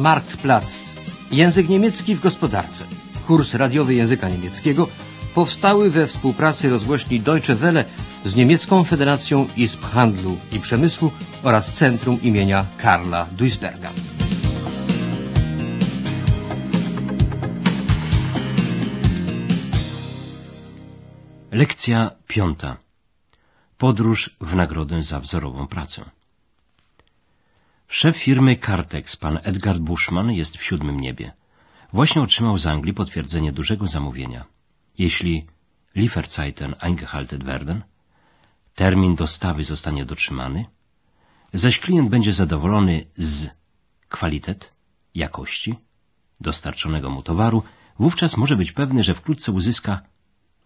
Marktplatz. Język niemiecki w gospodarce. Kurs radiowy języka niemieckiego powstały we współpracy rozgłośni Deutsche Welle z Niemiecką Federacją Izb Handlu i Przemysłu oraz Centrum imienia Karla Duisberga. Lekcja piąta. Podróż w nagrodę za wzorową pracę. Szef firmy Cartex, pan Edgar Bushman, jest w siódmym niebie. Właśnie otrzymał z Anglii potwierdzenie dużego zamówienia. Jeśli Lieferzeiten eingehalten werden, termin dostawy zostanie dotrzymany, zaś klient będzie zadowolony z kwalitet, jakości, dostarczonego mu towaru, wówczas może być pewny, że wkrótce uzyska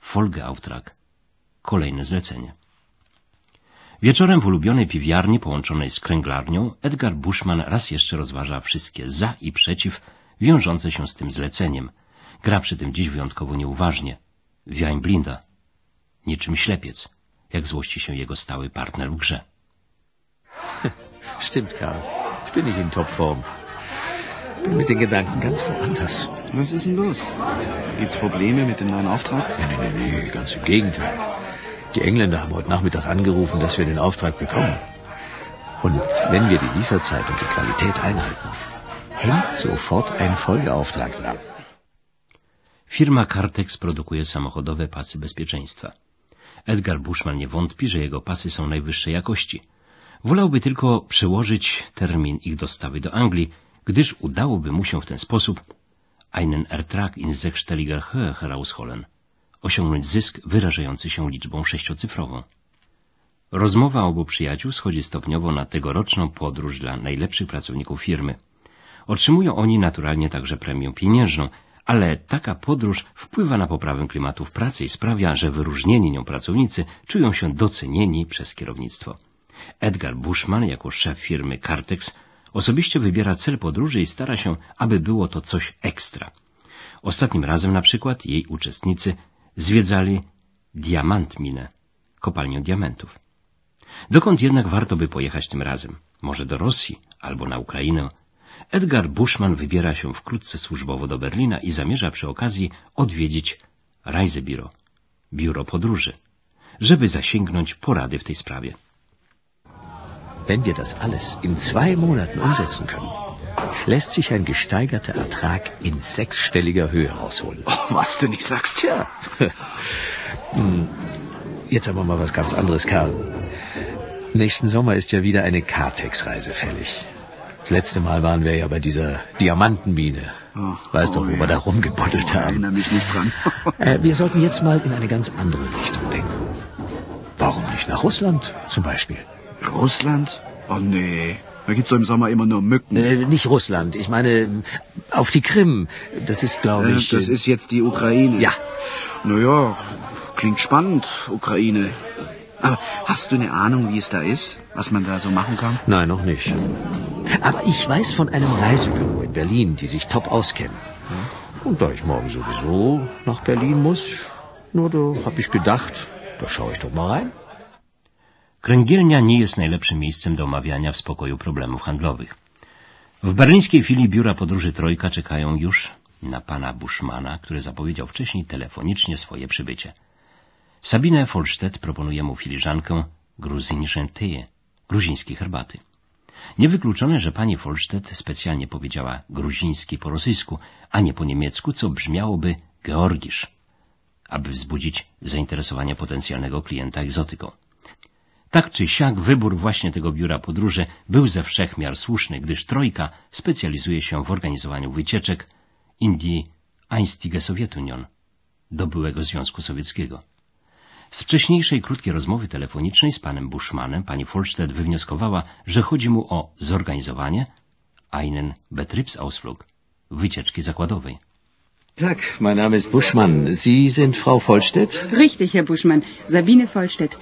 Folgeauftrag, kolejne zlecenie. Wieczorem w ulubionej piwiarni połączonej z kręglarnią Edgar Bushman raz jeszcze rozważa wszystkie za i przeciw wiążące się z tym zleceniem. Gra przy tym dziś wyjątkowo nieuważnie. Wiań blinda. Niczym ślepiec, jak złości się jego stały partner w grze. Stimmt, Karl. Ich bin nicht in Topform. Bin mit den Gedanken ganz woanders. Was ist denn los? Gibt's Probleme mit dem neuen Auftrag? Nee, nee, nee, ganz im Gegenteil. Die Engländer haben heute Nachmittag angerufen, dass wir den Auftrag bekommen. Und wenn wir die Lieferzeit und die Qualität einhalten, hängt sofort ein Folgeauftrag dran. Firma Cartex produkuje samochodowe pasy bezpieczeństwa. Edgar Bushman nie wątpi, że jego pasy są najwyższej jakości. Wolałby tylko przełożyć termin ich dostawy do Anglii, gdyż udałoby mu się w ten sposób einen Ertrag in sechsstelliger Höhe herausholen, osiągnąć zysk wyrażający się liczbą sześciocyfrową. Rozmowa obu przyjaciół schodzi stopniowo na tegoroczną podróż dla najlepszych pracowników firmy. Otrzymują oni naturalnie także premię pieniężną, ale taka podróż wpływa na poprawę klimatów pracy i sprawia, że wyróżnieni nią pracownicy czują się docenieni przez kierownictwo. Edgar Bushman jako szef firmy Cartex osobiście wybiera cel podróży i stara się, aby było to coś ekstra. Ostatnim razem na przykład jej uczestnicy zwiedzali diamantminę, kopalnię diamentów. Dokąd jednak warto by pojechać tym razem? Może do Rosji albo na Ukrainę? Edgar Bushman wybiera się wkrótce służbowo do Berlina i zamierza przy okazji odwiedzić Reisebüro, biuro podróży, żeby zasięgnąć porady w tej sprawie. Wenn wir das alles in zwei Monaten umsetzen können, lässt sich ein gesteigerter Ertrag in sechsstelliger Höhe rausholen. Oh, was du nicht sagst. Tja. Hm, Jetzt aber mal was ganz anderes, Karl. Nächsten Sommer ist ja wieder eine Cartex-Reise fällig. Das letzte Mal waren wir ja bei dieser Diamantenmine. Oh, weißt doch, oh wo ja. wir da rumgebuddelt Ich haben. erinnere mich nicht dran. Äh, wir sollten jetzt mal in eine ganz andere Richtung denken. Warum nicht nach Russland zum Beispiel? Russland? Oh nee. Da gibt's doch im Sommer immer nur Mücken. Äh, nicht Russland, ich meine auf die Krim. Das ist, glaube Äh, ich... das äh, ist jetzt die Ukraine. Ja, Naja, klingt spannend, Ukraine. Aber hast du eine Ahnung, wie es da ist? Was man da so machen kann? Nein, noch nicht. Aber ich weiß von einem Reisebüro in Berlin, die sich top auskennen. Und da ich morgen sowieso nach Berlin muss, nur da habe ich gedacht, da schaue ich doch mal rein. Kręgielnia nie jest najlepszym miejscem do omawiania w spokoju problemów handlowych. W berlińskiej filii biura podróży Trojka czekają już na pana Bushmana, który zapowiedział wcześniej telefonicznie swoje przybycie. Sabine Folstedt proponuje mu filiżankę gruzinischen Tee, gruzińskiej herbaty. Niewykluczone, że pani Folstedt specjalnie powiedziała gruziński po rosyjsku, a nie po niemiecku, co brzmiałoby Georgisz, aby wzbudzić zainteresowanie potencjalnego klienta egzotyką. Tak czy siak wybór właśnie tego biura podróży był ze wszech miar słuszny, gdyż Trojka specjalizuje się w organizowaniu wycieczek Indii Einstige Sowjetunion, do byłego Związku Sowieckiego. Z wcześniejszej krótkiej rozmowy telefonicznej z panem Bushmanem pani Folstedt wywnioskowała, że chodzi mu o zorganizowanie einen Betriebsausflug, wycieczki zakładowej. Tag, mein Name ist Buschmann. Sie sind Frau Vollstedt? Richtig, Herr Buschmann. Sabine Vollstedt.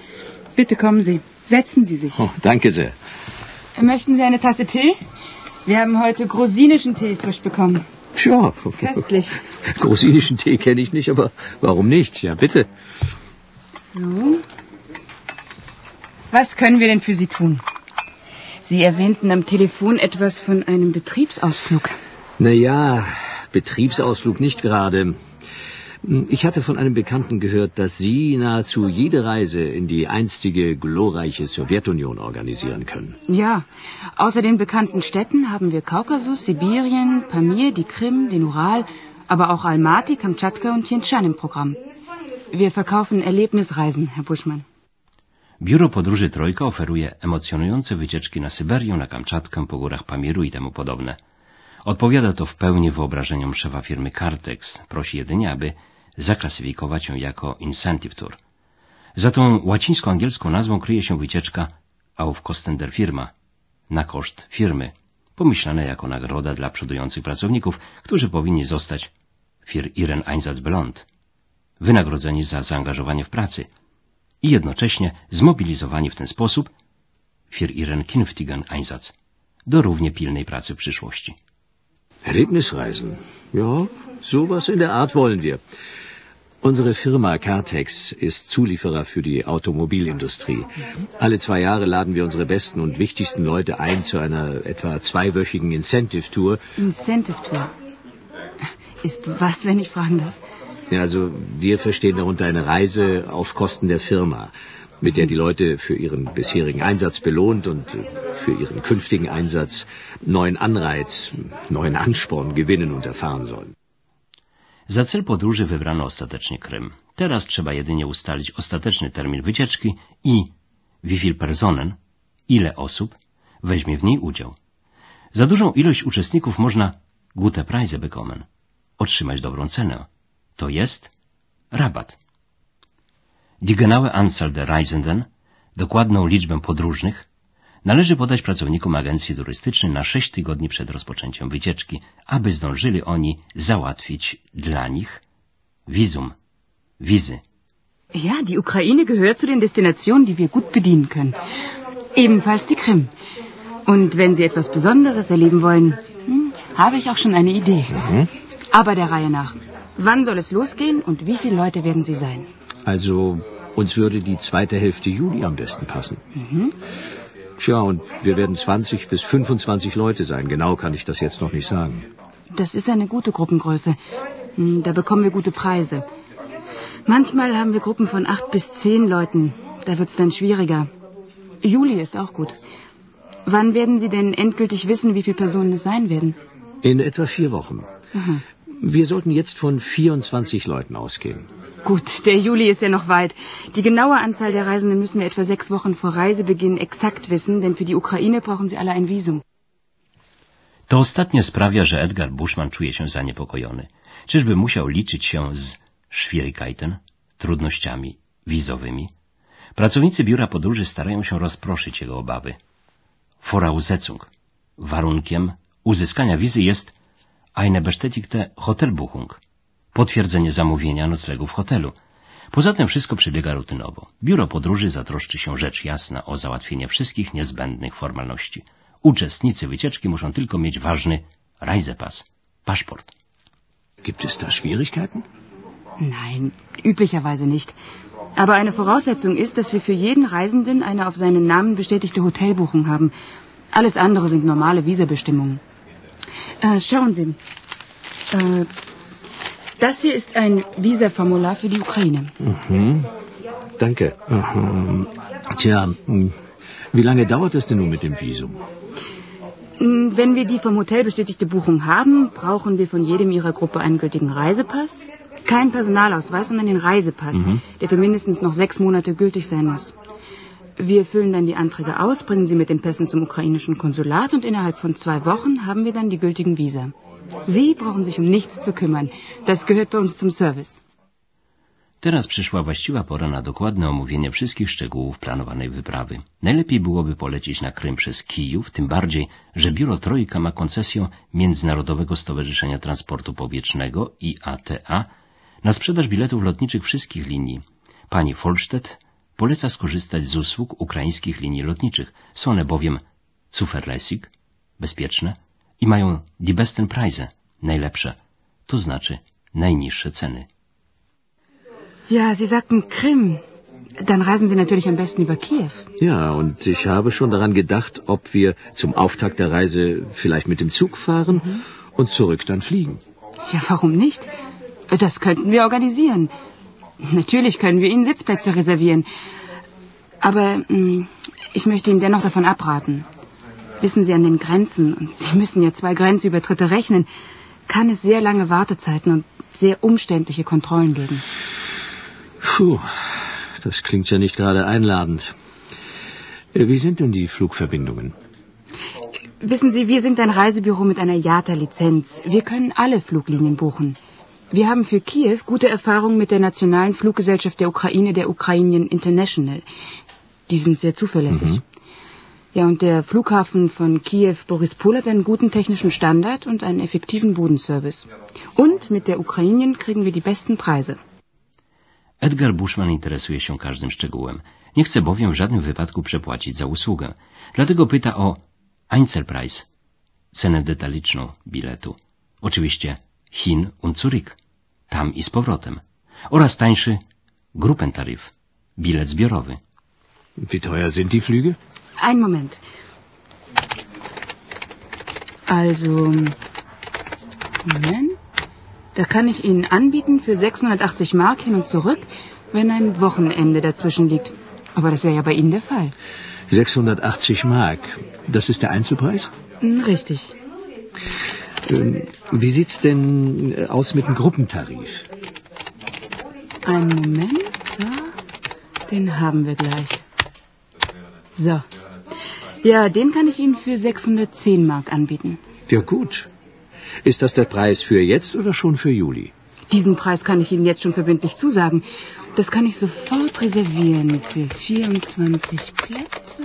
Bitte kommen Sie. Setzen Sie sich. Oh, danke sehr. Möchten Sie eine Tasse Tee? Wir haben heute grusinischen Tee frisch bekommen. Tja, Köstlich. grusinischen Tee kenne ich nicht, aber warum nicht? Ja, bitte. So. Was können wir denn für Sie tun? Sie erwähnten am Telefon etwas von einem Betriebsausflug. Naja, Betriebsausflug nicht gerade. Ich hatte von einem Bekannten gehört, dass Sie nahezu jede Reise in die einstige glorreiche Sowjetunion organisieren können. Ja, außer den bekannten Städten haben wir Kaukasus, Sibirien, Pamir, die Krim, den Ural, aber auch Almaty, Kamtschatka und Tientschan im Programm. Wir verkaufen Erlebnisreisen, Herr Buschmann. Biuro Podróży Trojka oferuje emocjonujące wycieczki na Syberię, na Kamczatkę, po górach Pamiru i temu podobne. Odpowiada to w pełni wyobrażeniom szefa firmy Cartex. Prosi jedynie, aby zaklasyfikować ją jako incentive tour. Za tą łacińsko-angielską nazwą kryje się wycieczka auf Kosten der Firma, na koszt firmy, pomyślane jako nagroda dla przodujących pracowników, którzy powinni zostać für ihren Einsatz belohnt, wynagrodzeni za zaangażowanie w pracy i jednocześnie zmobilizowani w ten sposób für ihren künftigen Einsatz do równie pilnej pracy w przyszłości. Erlebnisreisen? Ja, sowas in der Art wollen wir. Unsere Firma Cartex ist Zulieferer für die Automobilindustrie. Alle zwei Jahre laden wir unsere besten und wichtigsten Leute ein zu einer etwa zweiwöchigen Incentive-Tour. Incentive-Tour. Ist was, wenn ich fragen darf? Ja, also wir verstehen darunter eine Reise auf Kosten der Firma, mit der die Leute für ihren bisherigen Einsatz belohnt und für ihren künftigen Einsatz neuen Anreiz, neuen Ansporn gewinnen und erfahren sollen. Za cel podróży wybrano ostatecznie Krym. Teraz trzeba jedynie ustalić ostateczny termin wycieczki i wie viel personen, ile osób weźmie w niej udział. Za dużą ilość uczestników można gute Preise bekommen, otrzymać dobrą cenę. To jest rabat. Die genaue Anzahl der Reisenden, dokładną liczbę podróżnych, należy podać pracownikom agencji turystycznej na sześć tygodni przed rozpoczęciem wycieczki, aby zdążyli oni załatwić dla nich Visum, wizy. Ja, die Ukraine gehört zu den Destinationen, die wir gut bedienen können. Ebenfalls die Krim. Und wenn Sie etwas Besonderes erleben wollen, hm, habe ich auch schon eine Idee. Aber der Reihe nach. Wann soll es losgehen und wie viele Leute werden Sie sein? Also uns würde die zweite Hälfte Juli am besten passen. Tja, und wir werden 20 bis 25 Leute sein. Genau kann ich das jetzt noch nicht sagen. Das ist eine gute Gruppengröße. Hm, Da bekommen wir gute Preise. Manchmal haben wir Gruppen von acht bis zehn Leuten. Da wird's dann schwieriger. Juli ist auch gut. Wann werden Sie denn endgültig wissen, wie viele Personen es sein werden? In etwa vier Wochen. Wir sollten jetzt von 24 Leuten ausgehen. Gut, der Juli ist ja noch weit. Die genaue Anzahl der Reisenden müssen wir etwa sechs Wochen vor Reisebeginn exakt wissen, denn für die Ukraine brauchen sie alle ein Visum. To ostatnie sprawia, że Edgar Bushman czuje się zaniepokojony. Czyżby musiał liczyć się z Schwierigkeiten, trudnościami wizowymi? Pracownicy biura podróży starają się rozproszyć jego obawy. Voraussetzung. Warunkiem uzyskania wizy jest eine bestätigte Hotelbuchung. Potwierdzenie zamówienia noclegu w hotelu. Poza tym wszystko przebiega rutynowo. Biuro podróży zatroszczy się rzecz jasna o załatwienie wszystkich niezbędnych formalności. Uczestnicy wycieczki muszą tylko mieć ważny Reisepass, paszport. Gibt es da Schwierigkeiten? Nein, üblicherweise nicht. Aber eine Voraussetzung ist, dass wir für jeden Reisenden eine auf seinen Namen bestätigte Hotelbuchung haben. Alles andere sind normale Visabestimmungen. Äh, schauen Sie. Äh, das hier ist ein Visaformular für die Ukraine. Danke. Ähm, Tja, hm, wie lange dauert es denn nun mit dem Visum? Mm, Wenn wir die vom Hotel bestätigte Buchung haben, brauchen wir von jedem Ihrer Gruppe einen gültigen Reisepass. Kein Personalausweis, sondern den Reisepass, der für mindestens noch sechs Monate gültig sein muss. Wir füllen dann die Anträge aus, bringen sie mit den Pässen zum ukrainischen Konsulat und innerhalb von zwei Wochen haben wir dann die gültigen Visa. Sie brauchen sich um nichts zu kümmern. Das gehört bei uns zum Service. Teraz przyszła właściwa pora na dokładne omówienie wszystkich szczegółów planowanej wyprawy. Najlepiej byłoby polecieć na Krym przez Kijów, tym bardziej, że biuro Trojka ma koncesję Międzynarodowego Stowarzyszenia Transportu Powietrznego IATA na sprzedaż biletów lotniczych wszystkich linii. Pani Folstedt poleca skorzystać z usług ukraińskich linii lotniczych. Są one bowiem zuverlässig, bezpieczne i mają die besten Preise, najlepsze, to znaczy najniższe ceny. Ja, Sie sagten Krim. Dann reisen Sie natürlich am besten über Kiew. Ja, und ich habe schon daran gedacht, ob wir zum Auftakt der Reise vielleicht mit dem Zug fahren und zurück dann fliegen. Ja, warum nicht? Das könnten wir organisieren. Natürlich können wir Ihnen Sitzplätze reservieren. Aber mh, hm, ich möchte Ihnen dennoch davon abraten. Wissen Sie an den Grenzen, und Sie müssen ja zwei Grenzübertritte rechnen, kann es sehr lange Wartezeiten und sehr umständliche Kontrollen geben. Puh, das klingt ja nicht gerade einladend. Äh, wie sind denn die Flugverbindungen? Wissen Sie, wir sind ein Reisebüro mit einer JATA-Lizenz. Wir können alle Fluglinien buchen. Wir haben für Kiew gute Erfahrungen mit der nationalen Fluggesellschaft der Ukraine, der Ukrainian International. Die sind sehr zuverlässig. Mhm. Ja, und der Flughafen von Kiew Borispol hat einen guten technischen Standard und einen effektiven Bodenservice. Und mit der Ukrainien kriegen wir die besten Preise. Edgar Bushman interesuje się każdym szczegółem. Nie chce bowiem w żadnym wypadku przepłacić za usługę. Dlatego pyta o Einzelpreis, cenę detaliczną biletu. Oczywiście Chin und Zurich, tam i z powrotem. Oraz tańszy Gruppentarif, bilet zbiorowy. Wie teuer sind die Flüge? Ein Moment. Also, Moment. Da kann ich Ihnen anbieten für 680 Mark hin und zurück, wenn ein Wochenende dazwischen liegt. Aber das wäre ja bei Ihnen der Fall. 680 Mark, das ist der Einzelpreis? Hm, richtig. Ähm, wie sieht's denn äh, aus mit dem Gruppentarif? Einen Moment, so. Den haben wir gleich. So. Ja, den kann ich Ihnen für 610 Mark anbieten. Ja gut. Ist das der Preis für jetzt oder schon für Juli? Diesen Preis kann ich Ihnen jetzt schon verbindlich zusagen. Das kann ich sofort reservieren für 24 Plätze.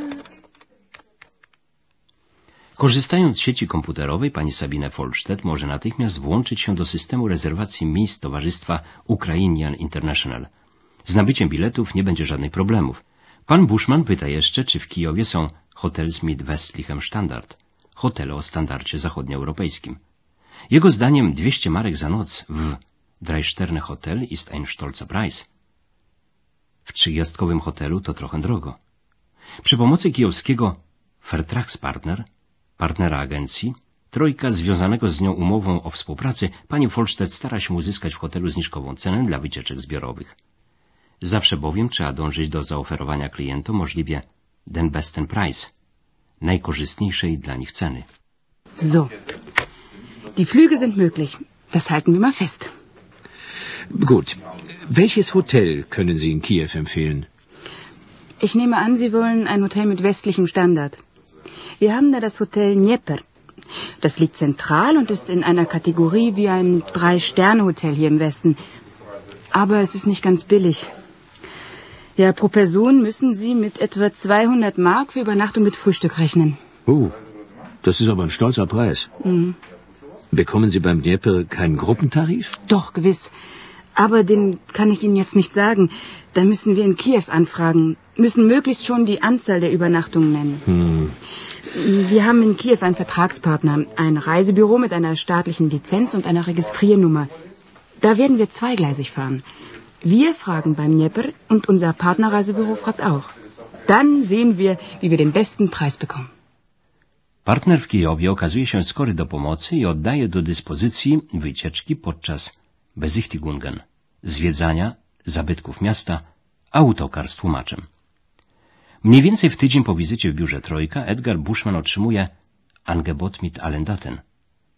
Korzystając z sieci komputerowej, pani Sabine Folstedt może natychmiast włączyć się do systemu rezerwacji miejsc Towarzystwa Ukrainian International. Z nabyciem biletów nie będzie żadnych problemów. Pan Bushman pyta jeszcze, czy w Kijowie są Hotelsmith Westlichem Standard, hotele o standardzie zachodnioeuropejskim. Jego zdaniem 200 marek za noc w Dreisterne Hotel ist ein stolzer Preis. W trzygwiazdkowym hotelu to trochę drogo. Przy pomocy kijowskiego Fairtrax Partner, partnera agencji, trojka związanego z nią umową o współpracy, pani Folstedt stara się uzyskać w hotelu zniżkową cenę dla wycieczek zbiorowych. Zawsze bowiem trzeba dążyć do zaoferowania klientom możliwie den besten Preis, najkorzystniejszej dla nich ceny. So, die Flüge sind möglich. Das halten wir mal fest. Gut. Welches Hotel können Sie in Kiew empfehlen? Ich nehme an, Sie wollen ein Hotel mit westlichem Standard. Wir haben da das Hotel Dnieper. Das liegt zentral und ist in einer Kategorie wie ein Drei-Sterne-Hotel hier im Westen. Aber es ist nicht ganz billig. Ja, pro Person müssen Sie mit etwa 200 Mark für Übernachtung mit Frühstück rechnen. Oh, das ist aber ein stolzer Preis. Mhm. Bekommen Sie beim Dnieper keinen Gruppentarif? Doch, gewiss. Aber den kann ich Ihnen jetzt nicht sagen. Da müssen wir in Kiew anfragen, müssen möglichst schon die Anzahl der Übernachtungen nennen. Hm. Wir haben in Kiew einen Vertragspartner, ein Reisebüro mit einer staatlichen Lizenz und einer Registriernummer. Da werden wir zweigleisig fahren. Wir fragen beim Dnieper und unser Partnerreisebüro fragt auch. Dann sehen wir, wie wir den besten Preis bekommen. Partner w Kijowie okazuje się skory do pomocy i oddaje do dyspozycji wycieczki podczas Besichtigungen, zwiedzania, zabytków miasta, autokar z tłumaczem. Mniej więcej w tydzień po wizycie w biurze Trojka Edgar Bushman otrzymuje Angebot mit allen Daten,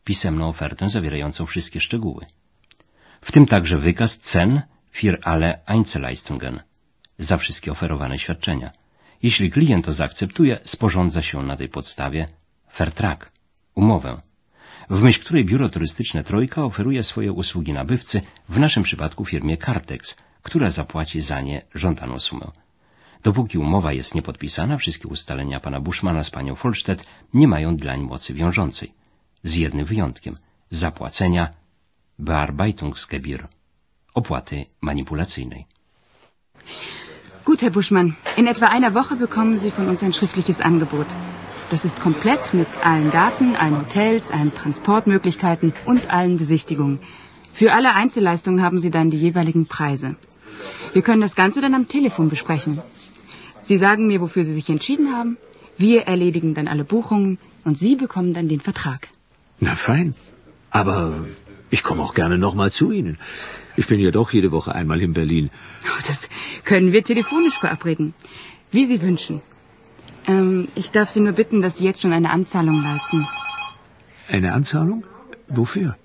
pisemną ofertę zawierającą wszystkie szczegóły. W tym także wykaz cen für alle Einzelleistungen, za wszystkie oferowane świadczenia. Jeśli klient to zaakceptuje, sporządza się na tej podstawie Vertrag, umowę, w myśl której biuro turystyczne Trojka oferuje swoje usługi nabywcy, w naszym przypadku firmie Cartex, która zapłaci za nie żądaną sumę. Dopóki umowa jest niepodpisana, wszystkie ustalenia pana Bushmana z panią Folstedt nie mają dlań mocy wiążącej. Z jednym wyjątkiem. Zapłacenia Bearbeitungsgebühr. Opłaty manipulacyjnej. Gut, Herr Buschmann. In etwa einer Woche bekommen Sie von uns ein schriftliches Angebot. Das ist komplett mit allen Daten, allen Hotels, allen Transportmöglichkeiten und allen Besichtigungen. Für alle Einzelleistungen haben Sie dann die jeweiligen Preise. Wir können das Ganze dann am Telefon besprechen. Sie sagen mir, wofür Sie sich entschieden haben. Wir erledigen dann alle Buchungen und Sie bekommen dann den Vertrag. Na fein. Aber ich komme auch gerne nochmal zu Ihnen. Ich bin ja doch jede Woche einmal in Berlin. Oh, das können wir telefonisch verabreden. Wie Sie wünschen. Ähm, ich darf Sie nur bitten, dass Sie jetzt schon eine Anzahlung leisten. Eine Anzahlung? Wofür?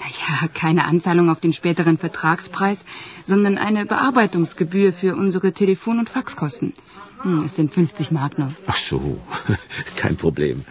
Naja, keine Anzahlung auf den späteren Vertragspreis, sondern eine Bearbeitungsgebühr für unsere Telefon- und Faxkosten. Hm, es sind 50 Mark noch. Ach so, kein Problem.